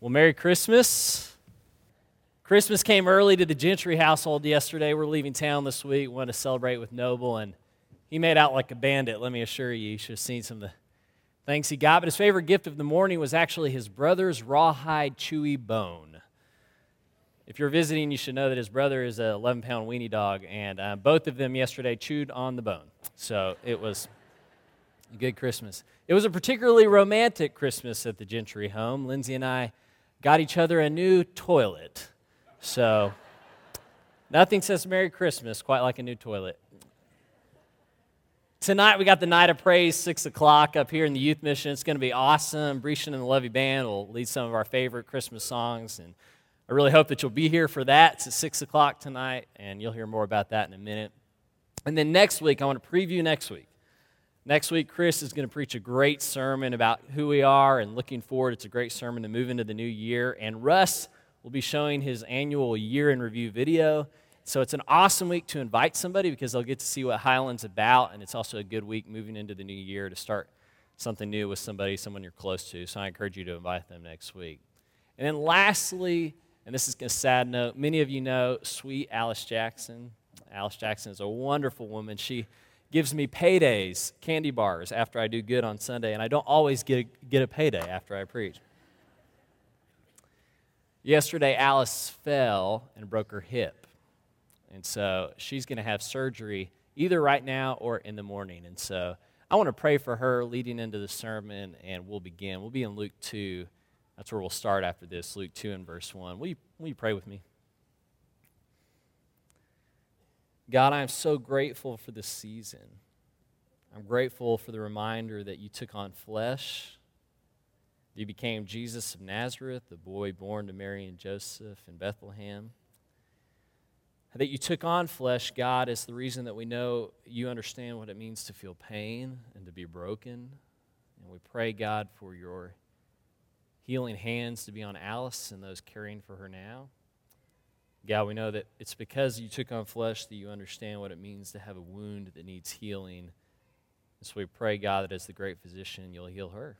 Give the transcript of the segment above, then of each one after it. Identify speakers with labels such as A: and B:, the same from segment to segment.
A: Well, Merry Christmas. Christmas came early to the Gentry household yesterday. We're leaving town this week. Want to celebrate with Noble, and he made out like a bandit. Let me assure you, you should have seen some of the things he got. But his favorite gift of the morning was actually his brother's rawhide chewy bone. If you're visiting, you should know that his brother is an 11 pound weenie dog, and uh, both of them yesterday chewed on the bone. So it was a good Christmas. It was a particularly romantic Christmas at the Gentry home. Lindsay and I got each other a new toilet. So, nothing says Merry Christmas quite like a new toilet. Tonight, we got the night of praise, 6 o'clock, up here in the youth mission. It's going to be awesome. Brescian and the Levy Band will lead some of our favorite Christmas songs. And I really hope that you'll be here for that. It's at 6 o'clock tonight, and you'll hear more about that in a minute. And then next week, I want to preview next week. Next week, Chris is going to preach a great sermon about who we are and looking forward. It's a great sermon to move into the new year. And Russ will be showing his annual year in review video. So it's an awesome week to invite somebody because they'll get to see what Highland's about. And it's also a good week moving into the new year to start something new with somebody, someone you're close to. So I encourage you to invite them next week. And then lastly, and this is a sad note, many of you know sweet Alice Jackson. Alice Jackson is a wonderful woman. She gives me paydays, candy bars, after I do good on Sunday, and I don't always get a, get a payday after I preach. Yesterday, Alice fell and broke her hip. And so she's going to have surgery either right now or in the morning. And so I want to pray for her leading into the sermon, and we'll begin. We'll be in Luke 2. That's where we'll start after this, Luke 2 and verse 1. Will you, will you pray with me? God, I am so grateful for this season. I'm grateful for the reminder that you took on flesh. You became Jesus of Nazareth, the boy born to Mary and Joseph in Bethlehem. That you took on flesh, God, is the reason that we know you understand what it means to feel pain and to be broken. And we pray, God, for your healing hands to be on Alice and those caring for her now. God, we know that it's because you took on flesh that you understand what it means to have a wound that needs healing. And so we pray, God, that as the great physician, you'll heal her.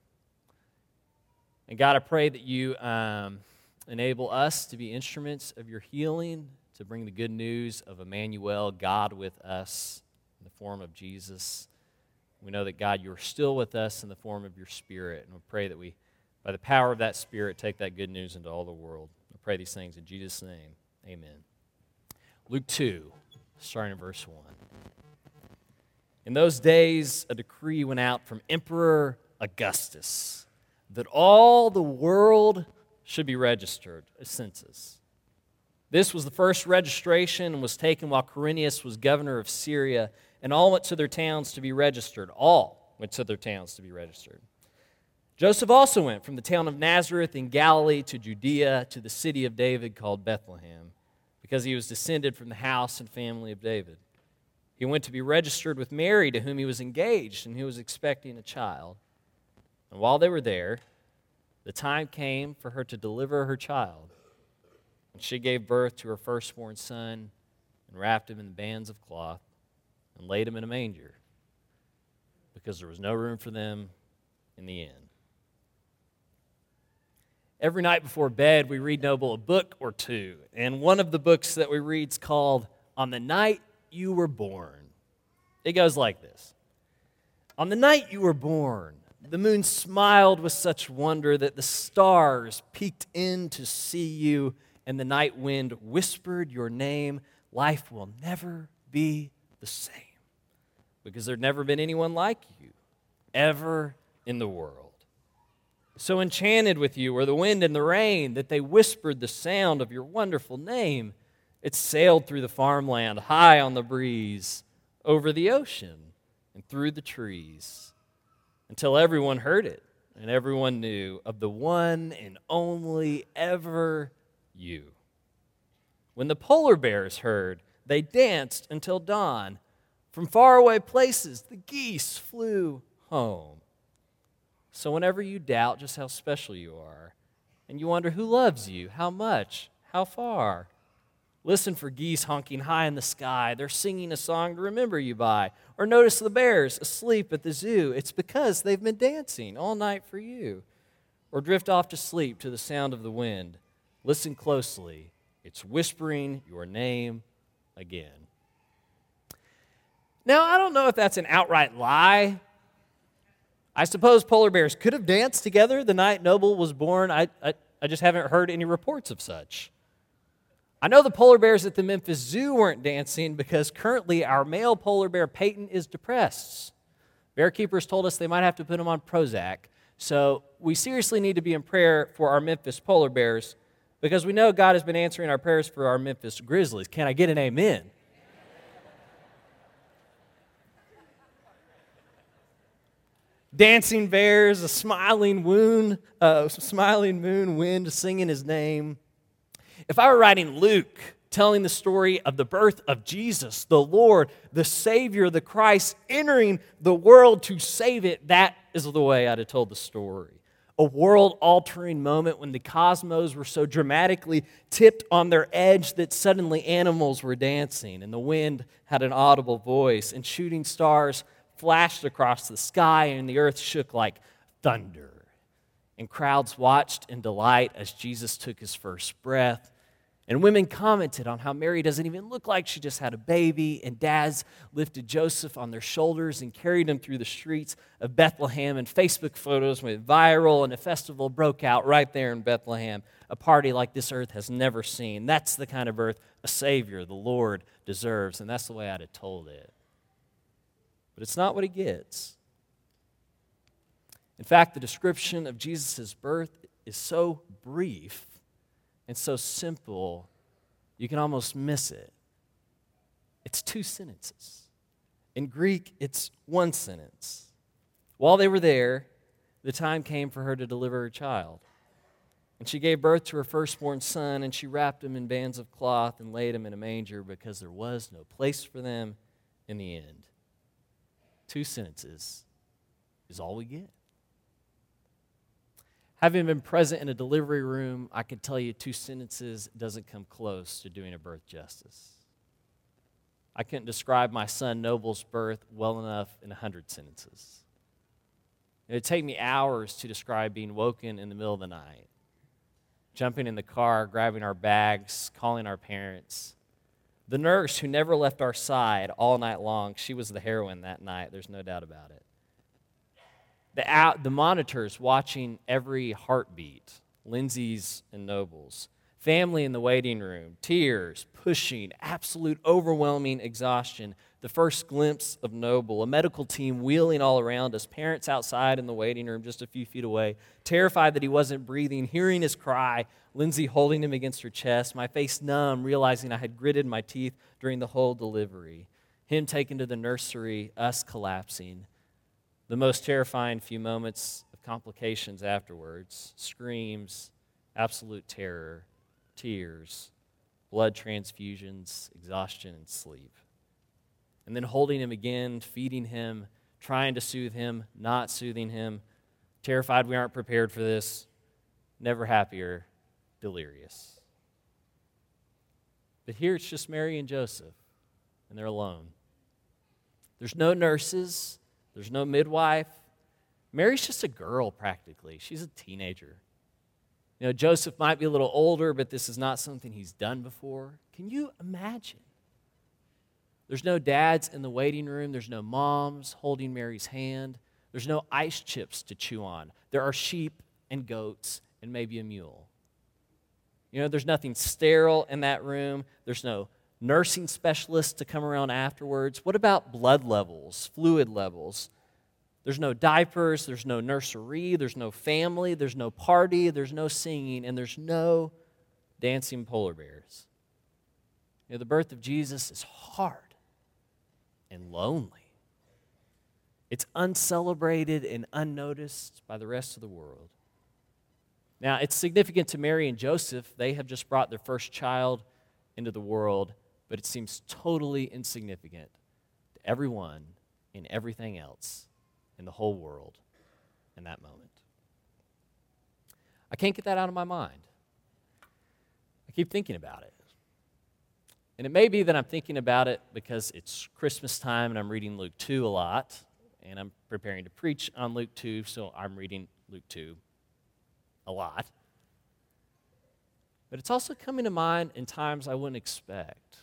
A: And God, I pray that you um, enable us to be instruments of your healing, to bring the good news of Emmanuel, God with us, in the form of Jesus. We know that, God, you're still with us in the form of your Spirit. And we pray that we, by the power of that Spirit, take that good news into all the world. I pray these things in Jesus' name. Amen. Luke 2, starting in verse 1. In those days, a decree went out from Emperor Augustus that all the world should be registered, a census. This was the first registration and was taken while Quirinius was governor of Syria, and all went to their towns to be registered. All went to their towns to be registered. Joseph also went from the town of Nazareth in Galilee to Judea to the city of David called Bethlehem because he was descended from the house and family of David. He went to be registered with Mary, to whom he was engaged and who was expecting a child. And while they were there, the time came for her to deliver her child. And she gave birth to her firstborn son and wrapped him in bands of cloth and laid him in a manger because there was no room for them in the inn. Every night before bed, we read Noble a book or two. And one of the books that we read is called On the Night You Were Born. It goes like this On the night you were born, the moon smiled with such wonder that the stars peeked in to see you, and the night wind whispered your name. Life will never be the same because there'd never been anyone like you ever in the world so enchanted with you were the wind and the rain that they whispered the sound of your wonderful name. It sailed through the farmland, high on the breeze, over the ocean, and through the trees, until everyone heard it and everyone knew of the one and only ever you. When the polar bears heard, they danced until dawn. From faraway places, the geese flew home. So, whenever you doubt just how special you are, and you wonder who loves you, how much, how far, listen for geese honking high in the sky. They're singing a song to remember you by. Or notice the bears asleep at the zoo. It's because they've been dancing all night for you. or drift off to sleep to the sound of the wind, listen closely. It's whispering your name again. Now, I don't know if that's an outright lie. I suppose polar bears could have danced together the night Noble was born. I, I, I just haven't heard any reports of such. I know the polar bears at the Memphis Zoo weren't dancing because currently our male polar bear, Peyton, is depressed. Bear keepers told us they might have to put him on Prozac. So we seriously need to be in prayer for our Memphis polar bears because we know God has been answering our prayers for our Memphis Grizzlies. Can I get an amen? Dancing bears, a smiling moon, uh, smiling moon, wind singing his name. If I were writing Luke, telling the story of the birth of Jesus, the Lord, the Savior, the Christ, entering the world to save it, that is the way I'd have told the story. A world altering moment when the cosmos were so dramatically tipped on their edge that suddenly animals were dancing, and the wind had an audible voice, and shooting stars flashed across the sky, and the earth shook like thunder. And crowds watched in delight as Jesus took his first breath and women commented on how Mary doesn't even look like she just had a baby, and dads lifted Joseph on their shoulders and carried him through the streets of Bethlehem, and Facebook photos went viral, and a festival broke out right there in Bethlehem, a party like this earth has never seen. That's the kind of earth a Savior, the Lord, deserves, and that's the way I'd have told it. But it's not what he gets. In fact, the description of Jesus' birth is so brief and so simple, you can almost miss it. It's two sentences. In Greek, it's one sentence. While they were there, the time came for her to deliver her child. And she gave birth to her firstborn son, and she wrapped him in bands of cloth and laid him in a manger because there was no place for them in the end. Two sentences is all we get. Having been present in a delivery room, I can tell you two sentences doesn't come close to doing a birth justice. I couldn't describe my son Noble's birth well enough in a hundred sentences. It would take me hours to describe being woken in the middle of the night, jumping in the car, grabbing our bags, calling our parents. The nurse who never left our side all night long, she was the heroine that night, there's no doubt about it. The, out, the monitors watching every heartbeat, Lindsay's and Noble's, family in the waiting room, tears, pushing, absolute overwhelming exhaustion, the first glimpse of Noble, a medical team wheeling all around us, parents outside in the waiting room just a few feet away, terrified that he wasn't breathing, hearing his cry, Lindsay holding him against her chest, my face numb, realizing I had gritted my teeth during the whole delivery, him taken to the nursery, us collapsing the most terrifying few moments of complications afterwards screams, absolute terror, tears, blood transfusions, exhaustion, and sleep. And then holding him again, feeding him, trying to soothe him, not soothing him, terrified we aren't prepared for this, never happier, delirious. But here it's just Mary and Joseph, and they're alone. There's no nurses, there's no midwife. Mary's just a girl, practically. She's a teenager. You know, Joseph might be a little older, but this is not something he's done before. Can you imagine? There's no dads in the waiting room, there's no moms holding Mary's hand, there's no ice chips to chew on. There are sheep and goats and maybe a mule. You know, there's nothing sterile in that room, there's no nursing specialists to come around afterwards? What about blood levels, fluid levels? There's no diapers, there's no nursery, there's no family, there's no party, there's no singing, and there's no dancing polar bears. You know, the birth of Jesus is hard and lonely. It's uncelebrated and unnoticed by the rest of the world. Now, it's significant to Mary and Joseph. They have just brought their first child into the world but it seems totally insignificant to everyone and everything else in the whole world in that moment. I can't get that out of my mind. I keep thinking about it. And it may be that I'm thinking about it because it's Christmas time and I'm reading Luke 2 a lot, and I'm preparing to preach on Luke 2, so I'm reading Luke 2. a lot. But it's also coming to mind in times I wouldn't expect.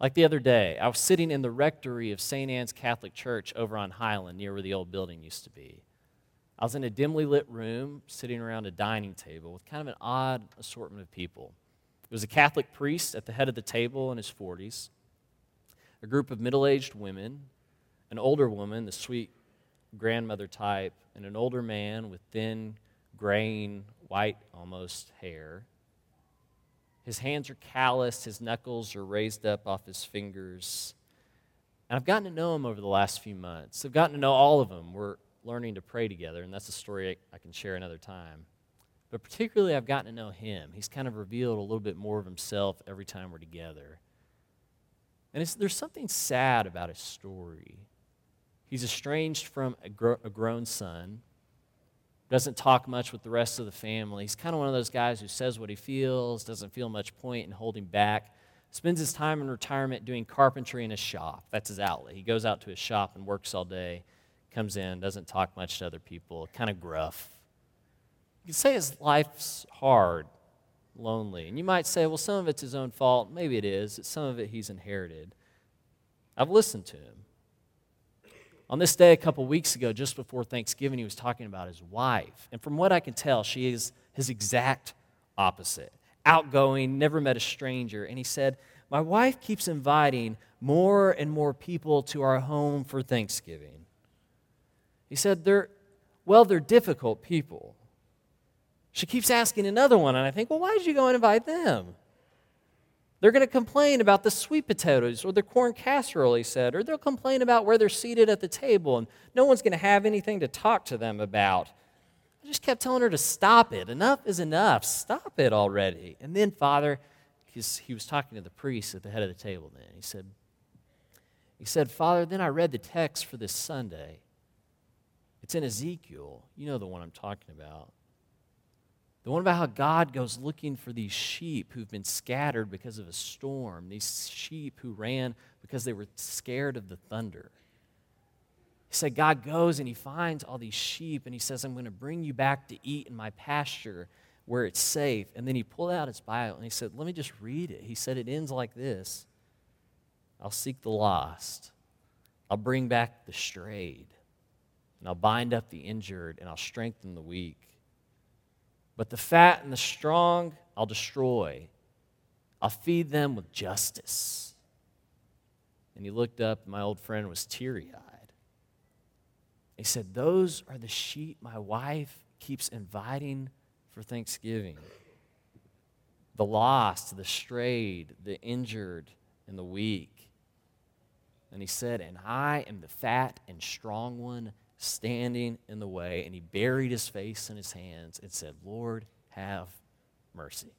A: Like the other day, I was sitting in the rectory of St. Anne's Catholic Church over on Highland, near where the old building used to be. I was in a dimly lit room, sitting around a dining table with kind of an odd assortment of people. There was a Catholic priest at the head of the table in his 40s, a group of middle aged women, an older woman, the sweet grandmother type, and an older man with thin, graying, white almost hair. His hands are calloused, his knuckles are raised up off his fingers. And I've gotten to know him over the last few months. I've gotten to know all of them. We're learning to pray together, and that's a story I can share another time. But particularly, I've gotten to know him. He's kind of revealed a little bit more of himself every time we're together. And there's something sad about his story. He's estranged from a, a grown son doesn't talk much with the rest of the family. He's kind of one of those guys who says what he feels, doesn't feel much point in holding back. Spends his time in retirement doing carpentry in his shop. That's his outlet. He goes out to his shop and works all day, comes in, doesn't talk much to other people, kind of gruff. You could say his life's hard, lonely. And you might say, well, some of it's his own fault. Maybe it is. Some of it he's inherited. I've listened to him. On this day, a couple weeks ago, just before Thanksgiving, he was talking about his wife. And from what I can tell, she is his exact opposite outgoing, never met a stranger. And he said, My wife keeps inviting more and more people to our home for Thanksgiving. He said, They're, well, they're difficult people. She keeps asking another one, and I think, Well, why did you go and invite them? They're going to complain about the sweet potatoes or the corn casserole, he said, or they'll complain about where they're seated at the table, and no one's going to have anything to talk to them about. I just kept telling her to stop it. Enough is enough. Stop it already. And then, Father, he was talking to the priest at the head of the table then. He said, he said, Father, then I read the text for this Sunday. It's in Ezekiel. You know the one I'm talking about. The one about how God goes looking for these sheep who've been scattered because of a storm, these sheep who ran because they were scared of the thunder. He said, God goes and he finds all these sheep and he says, I'm going to bring you back to eat in my pasture where it's safe. And then he pulled out his Bible and he said, Let me just read it. He said, It ends like this I'll seek the lost, I'll bring back the strayed, and I'll bind up the injured, and I'll strengthen the weak. But the fat and the strong I'll destroy. I'll feed them with justice. And he looked up, and my old friend was teary eyed. He said, Those are the sheep my wife keeps inviting for Thanksgiving the lost, the strayed, the injured, and the weak. And he said, And I am the fat and strong one standing in the way, and he buried his face in his hands and said, Lord, have mercy.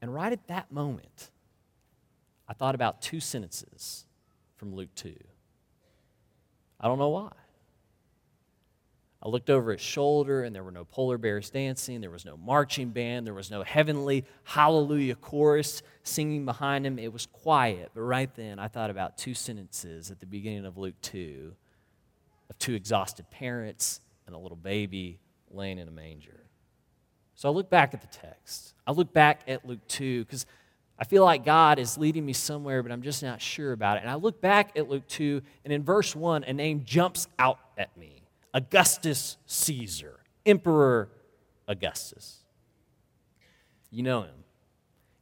A: And right at that moment, I thought about two sentences from Luke 2. I don't know why. I looked over his shoulder, and there were no polar bears dancing. There was no marching band. There was no heavenly hallelujah chorus singing behind him. It was quiet. But right then, I thought about two sentences at the beginning of Luke 2 of two exhausted parents and a little baby laying in a manger. So I look back at the text. I look back at Luke 2 because I feel like God is leading me somewhere, but I'm just not sure about it. And I look back at Luke 2, and in verse 1, a name jumps out at me Augustus Caesar, Emperor Augustus. You know him.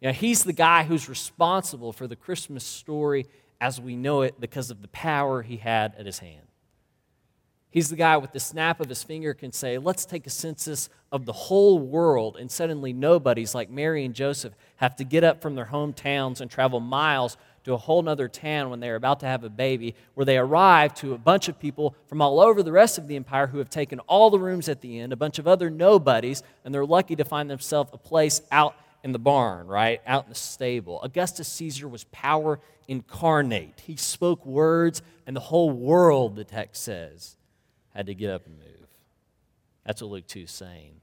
A: You he's the guy who's responsible for the Christmas story as we know it because of the power he had at his hand. He's the guy with the snap of his finger can say, Let's take a census of the whole world. And suddenly, nobodies like Mary and Joseph have to get up from their hometowns and travel miles to a whole other town when they're about to have a baby, where they arrive to a bunch of people from all over the rest of the empire who have taken all the rooms at the end, a bunch of other nobodies, and they're lucky to find themselves a place out in the barn, right? Out in the stable. Augustus Caesar was power incarnate. He spoke words, and the whole world, the text says, had to get up and move. That's what Luke 2 is saying.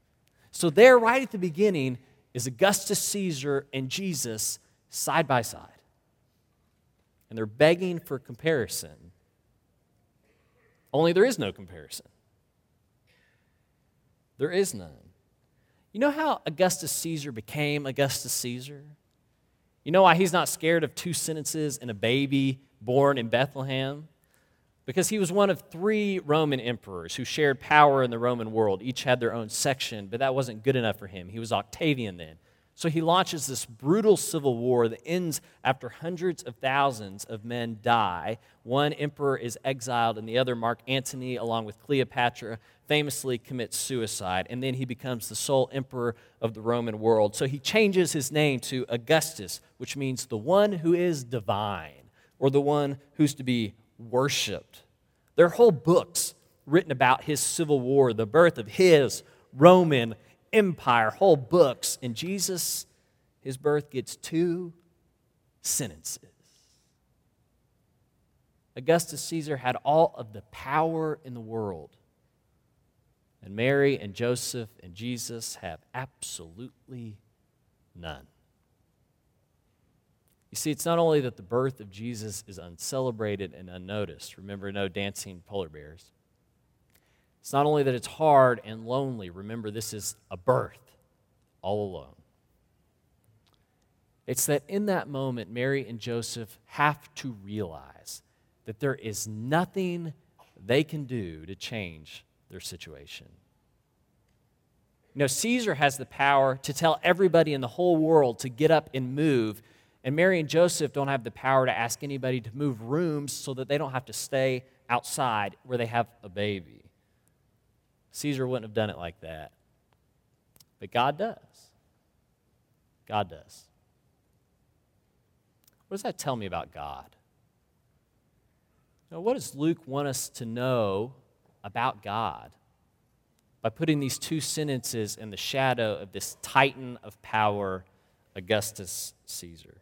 A: So, there, right at the beginning, is Augustus Caesar and Jesus side by side. And they're begging for comparison. Only there is no comparison. There is none. You know how Augustus Caesar became Augustus Caesar? You know why he's not scared of two sentences and a baby born in Bethlehem? Because he was one of three Roman emperors who shared power in the Roman world. Each had their own section, but that wasn't good enough for him. He was Octavian then. So he launches this brutal civil war that ends after hundreds of thousands of men die. One emperor is exiled, and the other, Mark Antony, along with Cleopatra, famously commits suicide. And then he becomes the sole emperor of the Roman world. So he changes his name to Augustus, which means the one who is divine, or the one who's to be worshiped. There are whole books written about his civil war, the birth of his Roman empire, whole books. And Jesus, his birth gets two sentences. Augustus Caesar had all of the power in the world. And Mary and Joseph and Jesus have absolutely none. You see, it's not only that the birth of Jesus is uncelebrated and unnoticed. Remember, no dancing polar bears. It's not only that it's hard and lonely, remember, this is a birth all alone. It's that in that moment, Mary and Joseph have to realize that there is nothing they can do to change their situation. You know, Caesar has the power to tell everybody in the whole world to get up and move, and Mary and Joseph don't have the power to ask anybody to move rooms so that they don't have to stay outside where they have a baby. Caesar wouldn't have done it like that. But God does. God does. What does that tell me about God? Now, what does Luke want us to know about God by putting these two sentences in the shadow of this titan of power, Augustus Caesar?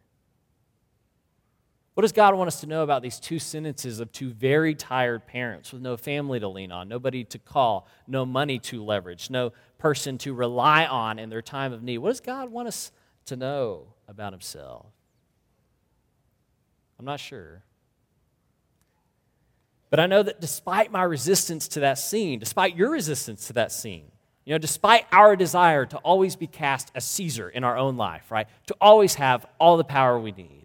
A: What does God want us to know about these two sentences of two very tired parents with no family to lean on, nobody to call, no money to leverage, no person to rely on in their time of need? What does God want us to know about Himself? I'm not sure. But I know that despite my resistance to that scene, despite your resistance to that scene, you know, despite our desire to always be cast as Caesar in our own life, right? To always have all the power we need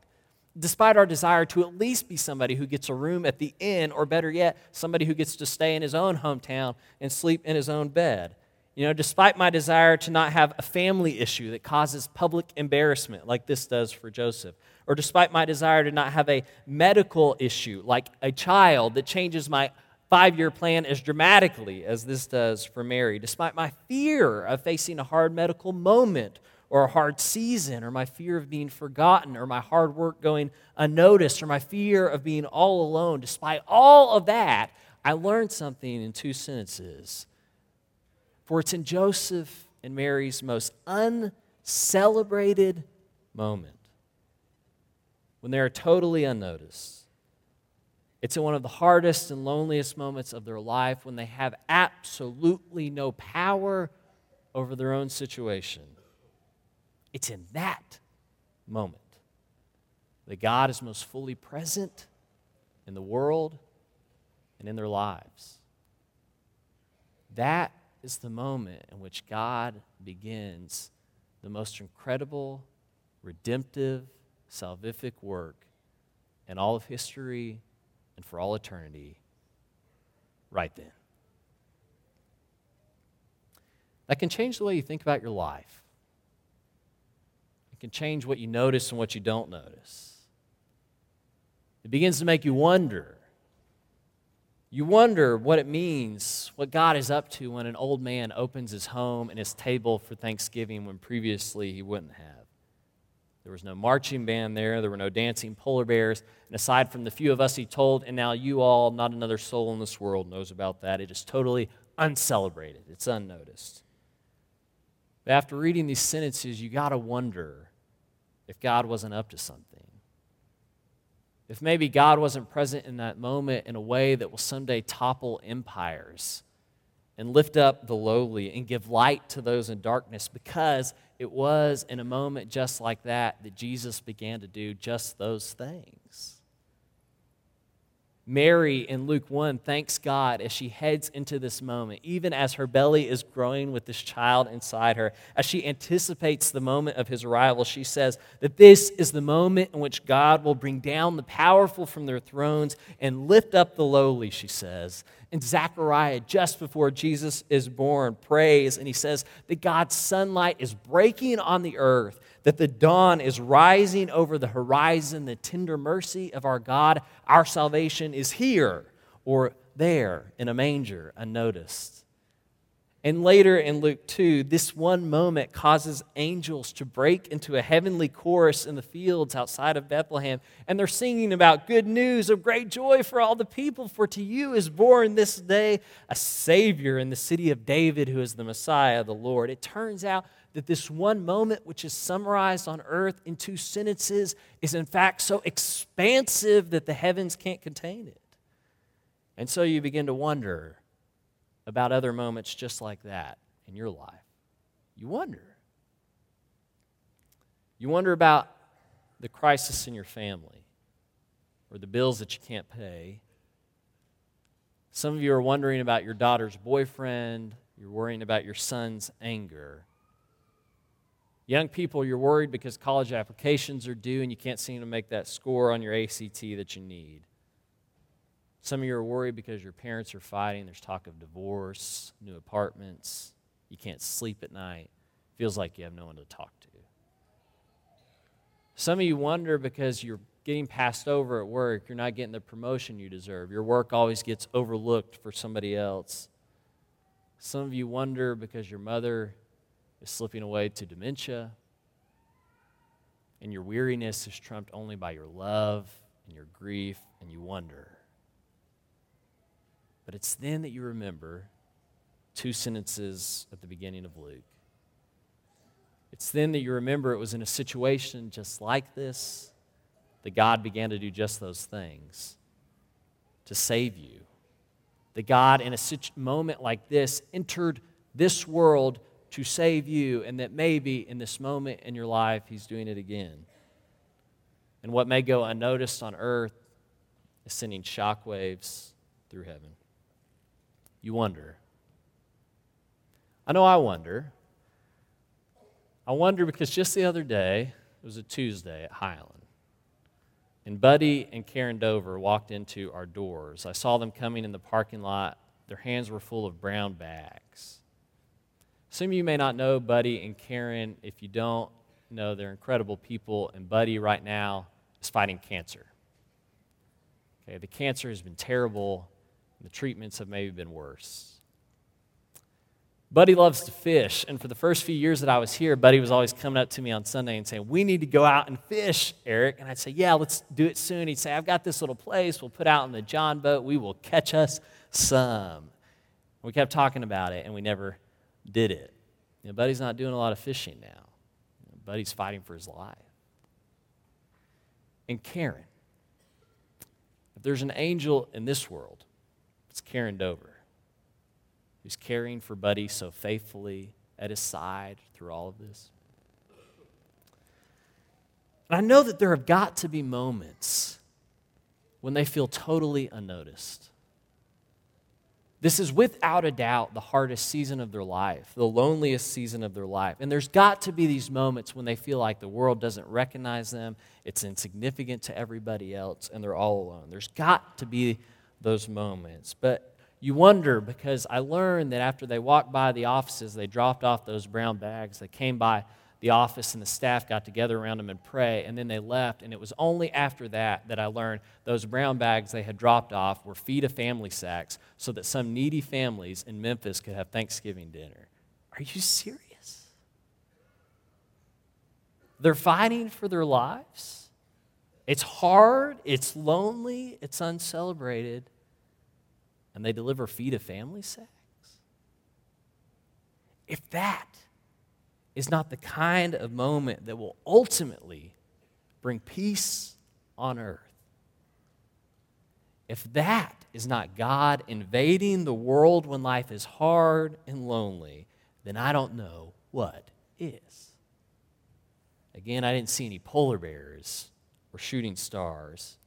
A: despite our desire to at least be somebody who gets a room at the inn, or better yet, somebody who gets to stay in his own hometown and sleep in his own bed. You know, despite my desire to not have a family issue that causes public embarrassment like this does for Joseph, or despite my desire to not have a medical issue like a child that changes my five year plan as dramatically as this does for Mary, despite my fear of facing a hard medical moment or a hard season, or my fear of being forgotten, or my hard work going unnoticed, or my fear of being all alone, despite all of that, I learned something in two sentences. For it's in Joseph and Mary's most uncelebrated moment when they are totally unnoticed. It's in one of the hardest and loneliest moments of their life when they have absolutely no power over their own situation. It's in that moment that God is most fully present in the world and in their lives. That is the moment in which God begins the most incredible, redemptive, salvific work in all of history and for all eternity right then. That can change the way you think about your life can change what you notice and what you don't notice. It begins to make you wonder. You wonder what it means, what God is up to when an old man opens his home and his table for Thanksgiving when previously he wouldn't have. There was no marching band there, there were no dancing polar bears, and aside from the few of us he told, and now you all, not another soul in this world knows about that, it is totally uncelebrated, it's unnoticed. But after reading these sentences, you got to wonder if God wasn't up to something. If maybe God wasn't present in that moment in a way that will someday topple empires and lift up the lowly and give light to those in darkness, because it was in a moment just like that that Jesus began to do just those things. Mary in Luke 1 thanks God as she heads into this moment, even as her belly is growing with this child inside her. As she anticipates the moment of his arrival, she says that this is the moment in which God will bring down the powerful from their thrones and lift up the lowly, she says. And Zechariah, just before Jesus is born, prays and he says that God's sunlight is breaking on the earth that the dawn is rising over the horizon, the tender mercy of our God. Our salvation is here or there in a manger, unnoticed. And later in Luke 2, this one moment causes angels to break into a heavenly chorus in the fields outside of Bethlehem. And they're singing about good news of great joy for all the people. For to you is born this day a Savior in the city of David, who is the Messiah, the Lord. It turns out that this one moment, which is summarized on earth in two sentences, is in fact so expansive that the heavens can't contain it. And so you begin to wonder about other moments just like that in your life. You wonder. You wonder about the crisis in your family or the bills that you can't pay. Some of you are wondering about your daughter's boyfriend. You're worrying about your son's anger. Young people, you're worried because college applications are due and you can't seem to make that score on your ACT that you need. Some of you are worried because your parents are fighting. There's talk of divorce, new apartments. You can't sleep at night. Feels like you have no one to talk to. Some of you wonder because you're getting passed over at work. You're not getting the promotion you deserve. Your work always gets overlooked for somebody else. Some of you wonder because your mother is slipping away to dementia, and your weariness is trumped only by your love and your grief, and you wonder. But it's then that you remember two sentences at the beginning of Luke. It's then that you remember it was in a situation just like this that God began to do just those things to save you. That God, in a moment like this, entered this world to save you, and that maybe in this moment in your life, He's doing it again. And what may go unnoticed on earth is sending shockwaves through heaven. You wonder. I know I wonder. I wonder because just the other day, it was a Tuesday at Highland, and Buddy and Karen Dover walked into our doors. I saw them coming in the parking lot. Their hands were full of brown bags. Some of you may not know Buddy and Karen. If you don't know, they're incredible people, and Buddy right now is fighting cancer. Okay, the cancer has been terrible, the treatments have maybe been worse. Buddy loves to fish, and for the first few years that I was here, Buddy was always coming up to me on Sunday and saying, We need to go out and fish, Eric. And I'd say, Yeah, let's do it soon. He'd say, I've got this little place. We'll put out in the John boat. We will catch us some. We kept talking about it, and we never did it. You know, Buddy's not doing a lot of fishing now. You know, Buddy's fighting for his life. And Karen, if there's an angel in this world, it's Karen Dover, who's caring for Buddy so faithfully at his side through all of this. And I know that there have got to be moments when they feel totally unnoticed this is without a doubt the hardest season of their life, the loneliest season of their life. And there's got to be these moments when they feel like the world doesn't recognize them, it's insignificant to everybody else, and they're all alone. There's got to be those moments. But you wonder because I learned that after they walked by the offices, they dropped off those brown bags, they came by the office and the staff got together around them and pray, and then they left. And it was only after that that I learned those brown bags they had dropped off were feed a family sacks so that some needy families in Memphis could have Thanksgiving dinner. Are you serious? They're fighting for their lives. It's hard, it's lonely, it's uncelebrated, and they deliver feed a family sacks. If that is not the kind of moment that will ultimately bring peace on earth. If that is not God invading the world when life is hard and lonely, then I don't know what is. Again, I didn't see any polar bears or shooting stars,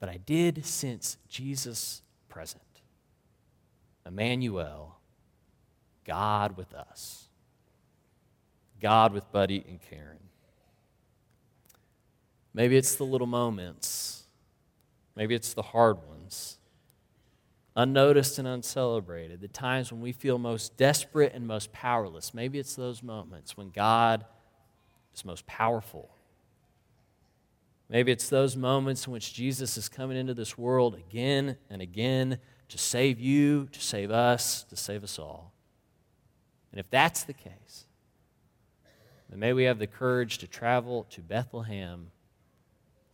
A: but I did sense Jesus present. Emmanuel, God with us. God with Buddy and Karen. Maybe it's the little moments. Maybe it's the hard ones. Unnoticed and uncelebrated. The times when we feel most desperate and most powerless. Maybe it's those moments when God is most powerful. Maybe it's those moments in which Jesus is coming into this world again and again to save you, to save us, to save us all. And if that's the case, then may we have the courage to travel to Bethlehem,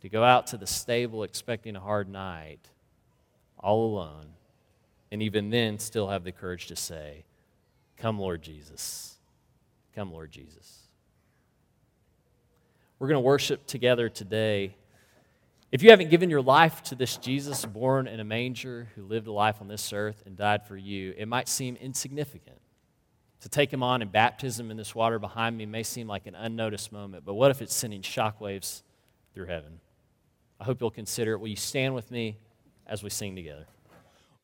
A: to go out to the stable expecting a hard night, all alone, and even then still have the courage to say, Come, Lord Jesus. Come, Lord Jesus. We're going to worship together today. If you haven't given your life to this Jesus born in a manger who lived a life on this earth and died for you, it might seem insignificant. To take him on in baptism in this water behind me may seem like an unnoticed moment, but what if it's sending shockwaves through heaven? I hope you'll consider it. Will you stand with me as we sing together?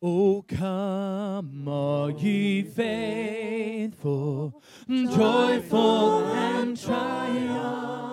B: Oh, come, all ye faithful, joyful and triumphant.